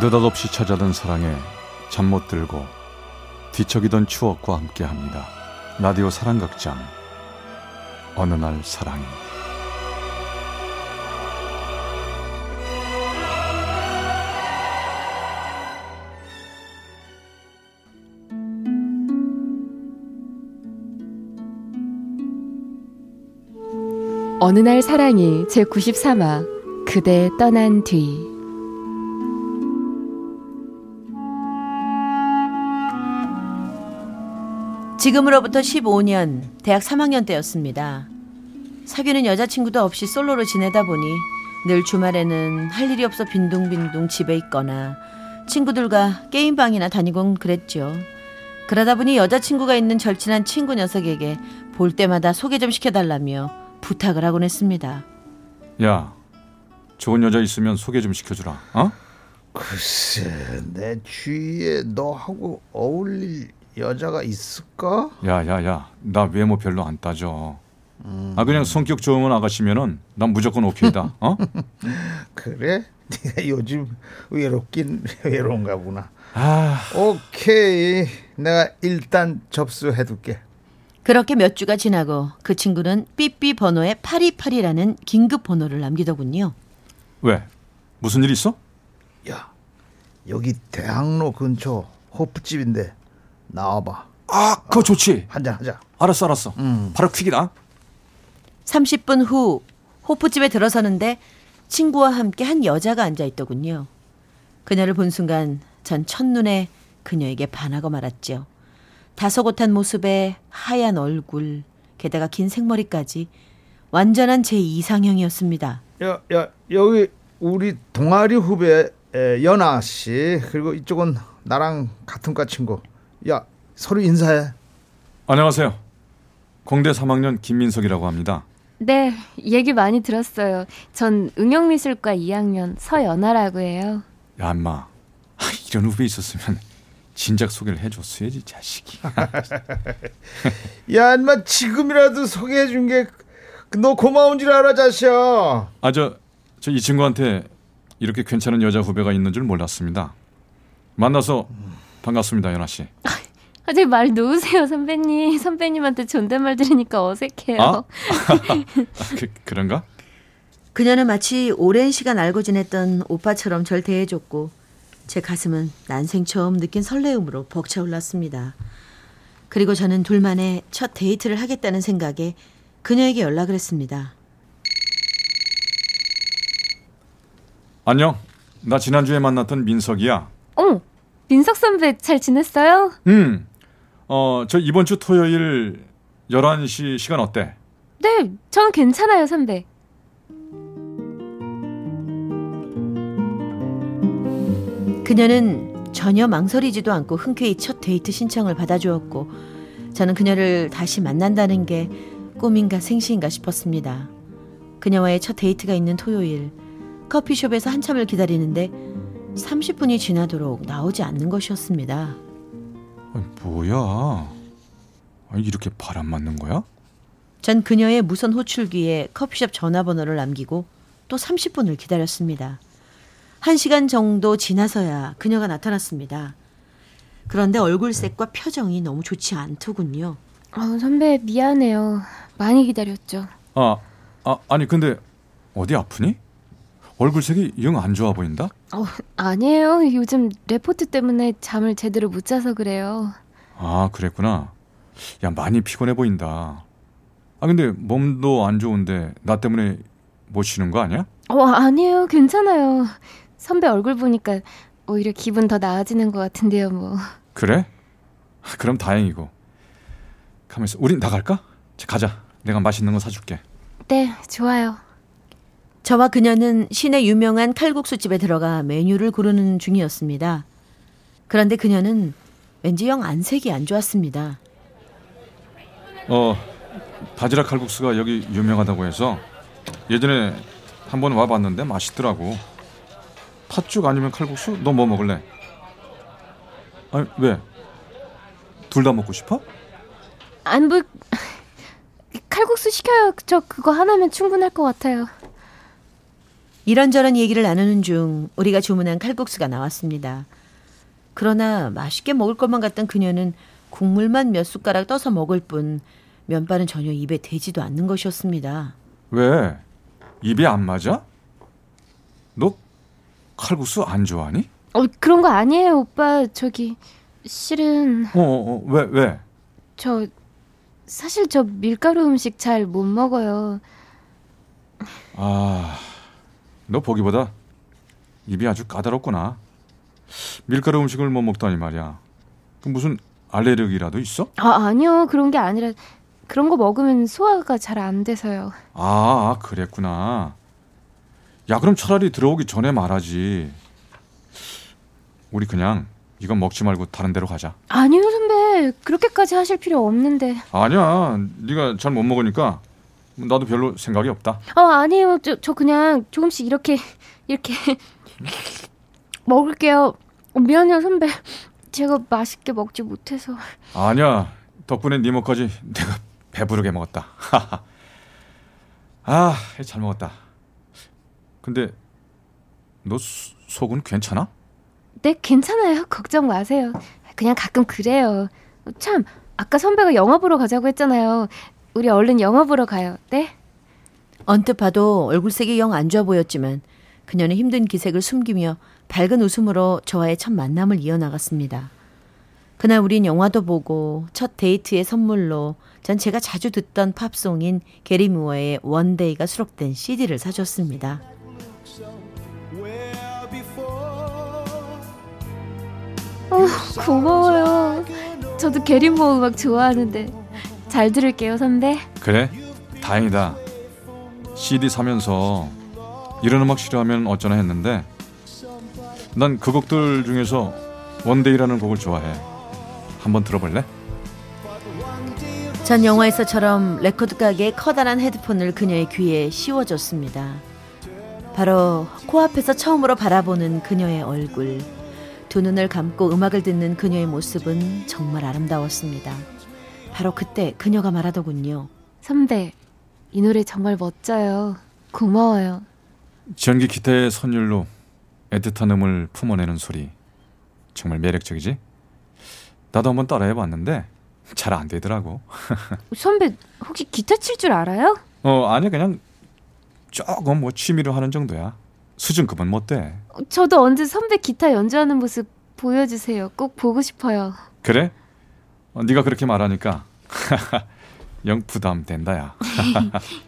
느닷없이 찾아든 사랑에 잠 못 들고 뒤척이던 추억과 함께합니다. 라디오 사랑극장. 어느 날 사랑이. 어느 날 사랑이 제 93화 그대 떠난 뒤 지금으로부터 15년 대학 3학년 때였습니다. 사귀는 여자친구도 없이 솔로로 지내다 보니 늘 주말에는 할 일이 없어 빈둥빈둥 집에 있거나 친구들과 게임방이나 다니곤 그랬죠. 그러다 보니 여자친구가 있는 절친한 친구 녀석에게 볼 때마다 소개 좀 시켜달라며 부탁을 하곤 했습니다. 야 좋은 여자 있으면 소개 좀 시켜주라 어? 글쎄 내 주위에 너하고 어울릴 여자가 있을까? 야야야 나 외모 별로 안 따져 아 그냥 성격 좋으면 아가씨면은 난 무조건 오케이다 어? 그래? 네가 요즘 외롭긴 외로운가 보나. 아 오케이. 내가 일단 접수해둘게. 그렇게 몇 주가 지나고 그 친구는 삐삐 번호에 8282라는 긴급 번호를 남기더군요. 왜? 무슨 일 있어? 야, 여기 대학로 근처 호프집인데 나와봐. 아 그거 좋지 한잔 하자. 알았어 알았어 음. 바로 퀵이다 30분 후 호프집에 들어서는데 친구와 함께 한 여자가 앉아 있더군요. 그녀를 본 순간 전 첫눈에 그녀에게 반하고 말았죠. 다소곳한 모습에 하얀 얼굴, 게다가 긴 생머리까지 완전한 제 이상형이었습니다. 야, 야, 여기 우리 동아리 후배 에, 연아 씨 그리고 이쪽은 나랑 같은 과 친구. 야, 서로 인사해. 안녕하세요 공대 3학년 김민석이라고 합니다 네, 얘기 많이 들었어요. 전 응용미술과 2학년 서연아라고 해요. 야 인마 아, 이런 후배 있었으면 진작 소개를 해줬어야지 자식이 야, 인마 지금이라도 소개해 준 게 너 고마운 줄 알아, 자식아. 아 저 저 이 친구한테 이렇게 괜찮은 여자 후배가 있는 줄 몰랐습니다 만나서 반갑습니다 연아 씨 아, 제말 놓으세요, 선배님. 선배님한테 존댓말 들으니까 어색해요. 아? 그, 그런가? 그녀는 마치 오랜 시간 알고 지냈던 오빠처럼 절 대해줬고 제 가슴은 난생 처음 느낀 설레음으로 벅차올랐습니다. 그리고 저는 둘만의 첫 데이트를 하겠다는 생각에 그녀에게 연락을 했습니다. 안녕 나 지난주에 만났던 민석이야 어머, 민석 선배 잘 지냈어요? 음. 어, 저 이번 주 토요일 11시 시간 어때? 네, 전 괜찮아요, 선배. 그녀는 전혀 망설이지도 않고 흔쾌히 첫 데이트 신청을 받아주었고 저는 그녀를 다시 만난다는 게 꿈인가 생시인가 싶었습니다. 그녀와의 첫 데이트가 있는 토요일 커피숍에서 한참을 기다리는데 30분이 지나도록 나오지 않는 것이었습니다. 아니, 뭐야? 아니, 이렇게 바람 맞는 거야? 전 그녀의 무선 호출기에 커피숍 전화번호를 남기고 또 30분을 기다렸습니다. 한 시간 정도 지나서야 그녀가 나타났습니다. 그런데 얼굴색과 표정이 너무 좋지 않더군요. 어, 선배 미안해요. 많이 기다렸죠. 아, 아 아니 근데 어디 아프니? 얼굴색이 영 안 좋아 보인다? 어, 아니에요. 요즘 레포트 때문에 잠을 제대로 못 자서 그래요. 아, 그랬구나. 야, 많이 피곤해 보인다. 아, 근데 몸도 안 좋은데 나 때문에 못 쉬는 거 아니야? 어, 아니에요. 괜찮아요. 선배 얼굴 보니까 오히려 기분 더 나아지는 것 같은데요, 뭐. 그래? 아, 그럼 다행이고. 가만 있어. 우린 나갈까? 자, 가자. 내가 맛있는 거 사줄게. 네, 좋아요. 저와 그녀는 시내 유명한 칼국수 집에 들어가 메뉴를 고르는 중이었습니다. 그런데 그녀는 왠지 영 안색이 안 좋았습니다. 어, 바지락 칼국수가 여기 유명하다고 해서 예전에 한 번 와봤는데 맛있더라고. 팥죽 아니면 칼국수? 너 뭐 먹을래? 아니 왜? 둘 다 먹고 싶어? 안 부... 칼국수 시켜요. 저 그거 하나면 충분할 것 같아요. 이런저런 얘기를 나누는 중 우리가 주문한 칼국수가 나왔습니다. 그러나 맛있게 먹을 것만 같던 그녀는 국물만 몇 숟가락 떠서 먹을 뿐 면발은 전혀 입에 대지도 않는 것이었습니다. 왜? 입이 안 맞아? 너 칼국수 안 좋아하니? 어, 그런 거 아니에요, 오빠. 저기 실은 어, 어, 왜, 왜? 저 사실 저 밀가루 음식 잘 못 먹어요. 아, 너 보기보다 입이 아주 까다롭구나. 밀가루 음식을 못 먹다니 말이야. 그 무슨 알레르기라도 있어? 아, 아니요. 그런 게 아니라 그런 거 먹으면 소화가 잘 안 돼서요. 아, 그랬구나. 야, 그럼 차라리 들어오기 전에 말하지. 우리 그냥 이건 먹지 말고 다른 데로 가자. 아니요, 선배. 그렇게까지 하실 필요 없는데. 아니야, 네가 잘 못 먹으니까 나도 별로 생각이 없다. 어, 아니에요. 저, 저 그냥 조금씩 이렇게 이렇게 먹을게요. 어, 미안해요, 선배. 제가 맛있게 먹지 못해서. 아니야, 덕분에 네 먹까지 내가 배부르게 먹었다. 아, 잘 먹었다. 근데 너 소- 속은 괜찮아? 네, 괜찮아요. 걱정 마세요. 그냥 가끔 그래요. 참, 아까 선배가 영화 보러 가자고 했잖아요. 우리 얼른 영화 보러 가요. 네? 언뜻 봐도 얼굴색이 영 안 좋아 보였지만 그녀는 힘든 기색을 숨기며 밝은 웃음으로 저와의 첫 만남을 이어나갔습니다. 그날 우린 영화도 보고 첫 데이트의 선물로 전 제가 자주 듣던 팝송인 게리 무어의 One Day가 수록된 CD를 사줬습니다. 어, 고마워요. 저도 게리 무어 음악 좋아하는데. 잘 들을게요, 선배. 그래? 다행이다. CD 사면서 이런 음악 싫어하면 어쩌나 했는데 난 그 곡들 중에서 One Day라는 곡을 좋아해. 한번 들어볼래? 전 영화에서처럼 레코드 가게의 커다란 헤드폰을 그녀의 귀에 씌워줬습니다. 바로 코앞에서 처음으로 바라보는 그녀의 얼굴. 두 눈을 감고 음악을 듣는 그녀의 모습은 정말 아름다웠습니다. 바로 그때 그녀가 말하더군요. 선배, 이 노래 정말 멋져요. 고마워요. 전기 기타의 선율로 애틋한 음을 품어내는 소리 정말 매력적이지? 나도 한번 따라해봤는데 잘 안 되더라고. 선배, 혹시 기타 칠 줄 알아요? 어 아니 그냥 조금 뭐 취미로 하는 정도야. 수준급은 못 돼. 어, 저도 언제 선배 기타 연주하는 모습 보여주세요. 꼭 보고 싶어요. 그래? 어, 네가 그렇게 말하니까 영 부담 된다야.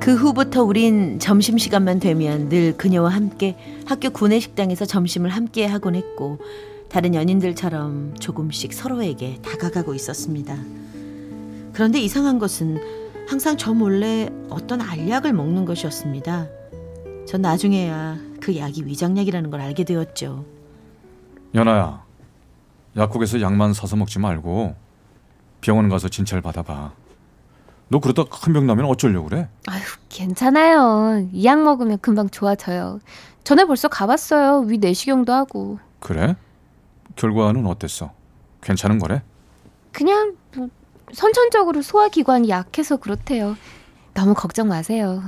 그 후부터 우린 점심시간만 되면 늘 그녀와 함께 학교 구내식당에서 점심을 함께 하곤 했고 다른 연인들처럼 조금씩 서로에게 다가가고 있었습니다. 그런데 이상한 것은 항상 저 몰래 어떤 알약을 먹는 것이었습니다. 전 나중에야 그 약이 위장약이라는 걸 알게 되었죠. 연아야, 약국에서 약만 사서 먹지 말고 병원 가서 진찰 받아봐. 너 그러다 큰 병 나면 어쩌려고 그래? 아휴, 괜찮아요. 이 약 먹으면 금방 좋아져요. 전에 벌써 가봤어요. 위 내시경도 하고. 그래? 결과는 어땠어? 괜찮은 거래? 그냥 뭐 선천적으로 소화기관이 약해서 그렇대요. 너무 걱정 마세요.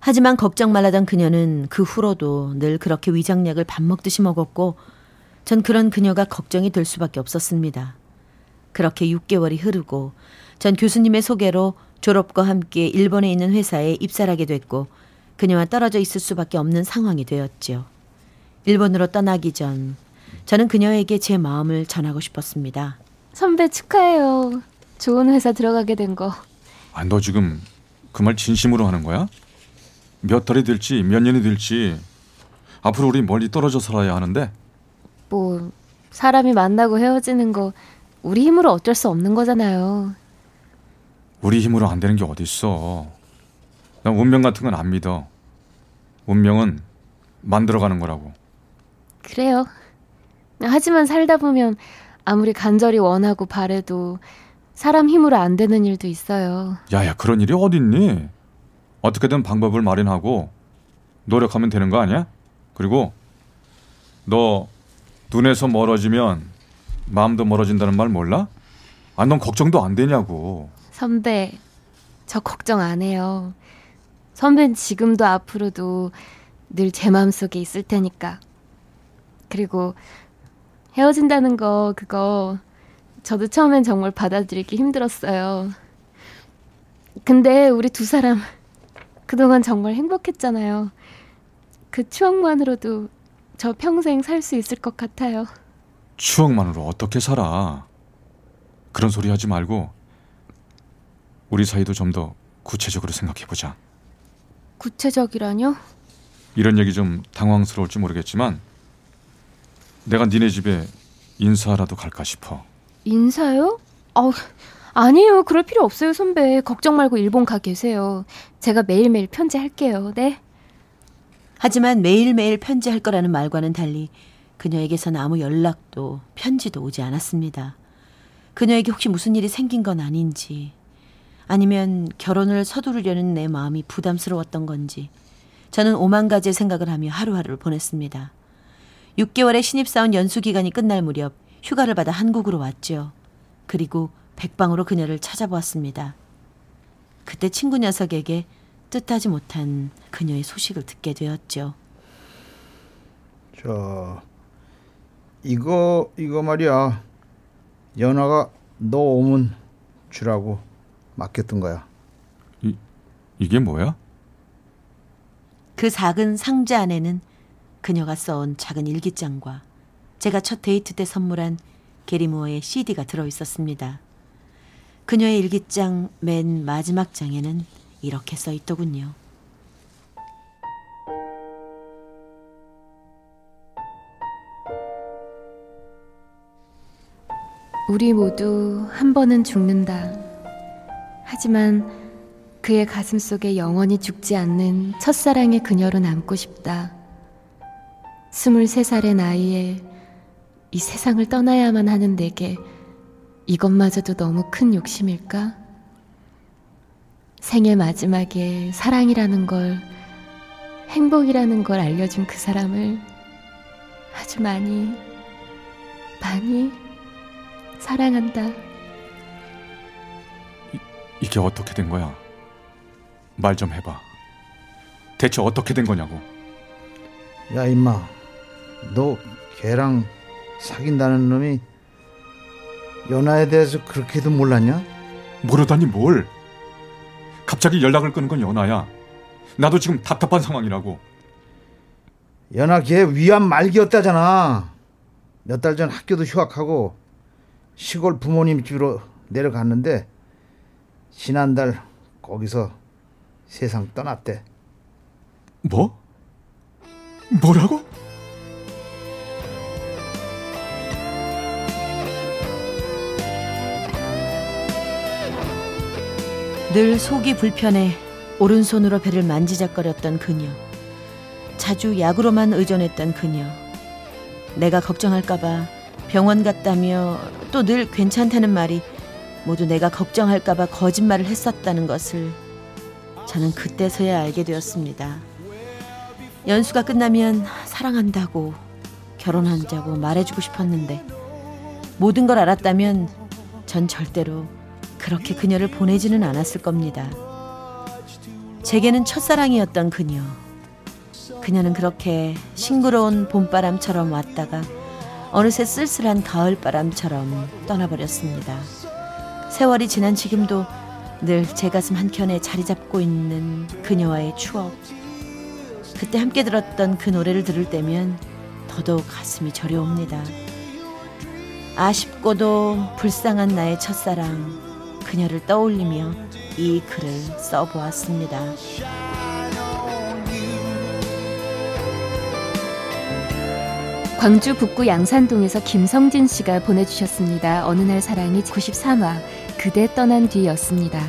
하지만 걱정 말라던 그녀는 그 후로도 늘 그렇게 위장약을 밥 먹듯이 먹었고 전 그런 그녀가 걱정이 될 수밖에 없었습니다. 그렇게 6개월이 흐르고 전 교수님의 소개로 졸업과 함께 일본에 있는 회사에 입사를 하게 됐고 그녀와 떨어져 있을 수밖에 없는 상황이 되었지요. 일본으로 떠나기 전 저는 그녀에게 제 마음을 전하고 싶었습니다. 선배 축하해요. 좋은 회사 들어가게 된 거. 아, 너 지금 그 말 진심으로 하는 거야? 몇 달이 될지 몇 년이 될지 앞으로 우리 멀리 떨어져 살아야 하는데 뭐 사람이 만나고 헤어지는 거 우리 힘으로 어쩔 수 없는 거잖아요. 우리 힘으로 안 되는 게 어딨어. 난 운명 같은 건 안 믿어. 운명은 만들어가는 거라고. 그래요. 하지만 살다 보면 아무리 간절히 원하고 바래도 사람 힘으로 안 되는 일도 있어요. 야야 그런 일이 어딨니? 어떻게든 방법을 마련하고 노력하면 되는 거 아니야? 그리고 너 눈에서 멀어지면 마음도 멀어진다는 말 몰라? 아 넌 걱정도 안 되냐고. 선배, 저 걱정 안 해요. 선배는 지금도 앞으로도 늘 제 마음속에 있을 테니까. 그리고 헤어진다는 거, 그거, 저도 처음엔 정말 받아들이기 힘들었어요. 근데 우리 두 사람 그동안 정말 행복했잖아요. 그 추억만으로도 저 평생 살 수 있을 것 같아요. 추억만으로 어떻게 살아? 그런 소리 하지 말고 우리 사이도 좀 더 구체적으로 생각해 보자. 구체적이라뇨? 이런 얘기 좀 당황스러울지 모르겠지만 내가 니네 집에 인사라도 갈까 싶어. 인사요? 어, 아니에요. 그럴 필요 없어요, 선배. 걱정 말고 일본 가 계세요. 제가 매일매일 편지할게요. 네. 하지만 매일매일 편지할 거라는 말과는 달리 그녀에게선 아무 연락도 편지도 오지 않았습니다. 그녀에게 혹시 무슨 일이 생긴 건 아닌지 아니면 결혼을 서두르려는 내 마음이 부담스러웠던 건지 저는 오만 가지의 생각을 하며 하루하루를 보냈습니다. 6개월의 신입사원 연수 기간이 끝날 무렵 휴가를 받아 한국으로 왔죠. 그리고 백방으로 그녀를 찾아보았습니다. 그때 친구 녀석에게 뜻하지 못한 그녀의 소식을 듣게 되었죠. 저 이거 이거 말이야. 연아가 너 오면 주라고 맡겼던 거야. 이 이게 뭐야? 그 작은 상자 안에는 그녀가 써온 작은 일기장과 제가 첫 데이트 때 선물한 게리모어의 CD가 들어 있었습니다. 그녀의 일기장 맨 마지막 장에는 이렇게 써 있더군요. 우리 모두 한 번은 죽는다. 하지만 그의 가슴 속에 영원히 죽지 않는 첫사랑의 그녀로 남고 싶다. 23살의 나이에 이 세상을 떠나야만 하는 내게 이것마저도 너무 큰 욕심일까? 생의 마지막에 사랑이라는 걸, 행복이라는 걸 알려준 그 사람을 아주 많이, 많이 사랑한다. 이게 어떻게 된 거야? 말 좀 해봐. 대체 어떻게 된 거냐고. 야 임마, 너 걔랑 사귄다는 놈이 연아에 대해서 그렇게도 몰랐냐? 모르다니 뭘? 갑자기 연락을 끊은 건 연아야. 나도 지금 답답한 상황이라고. 연아 걔 위암 말기였다잖아. 몇 달 전 학교도 휴학하고 시골 부모님 집으로 내려갔는데 지난달 거기서 세상 떠났대. 뭐? 뭐라고? 늘 속이 불편해 오른손으로 배를 만지작거렸던 그녀. 자주 약으로만 의존했던 그녀. 내가 걱정할까봐 병원 갔다며 또 늘 괜찮다는 말이 모두 내가 걱정할까봐 거짓말을 했었다는 것을 저는 그때서야 알게 되었습니다. 연수가 끝나면 사랑한다고 결혼한다고 말해주고 싶었는데 모든 걸 알았다면 전 절대로 그렇게 그녀를 보내지는 않았을 겁니다. 제게는 첫사랑이었던 그녀. 그녀는 그렇게 싱그러운 봄바람처럼 왔다가 어느새 쓸쓸한 가을바람처럼 떠나버렸습니다. 세월이 지난 지금도 늘 제 가슴 한켠에 자리 잡고 있는 그녀와의 추억. 그때 함께 들었던 그 노래를 들을 때면 더더욱 가슴이 저려옵니다. 아쉽고도 불쌍한 나의 첫사랑. 그녀를 떠올리며 이 글을 써보았습니다. 광주 북구 양산동에서 김성진 씨가 보내주셨습니다. 어느 날 사랑이 93화 그대 떠난 뒤였습니다.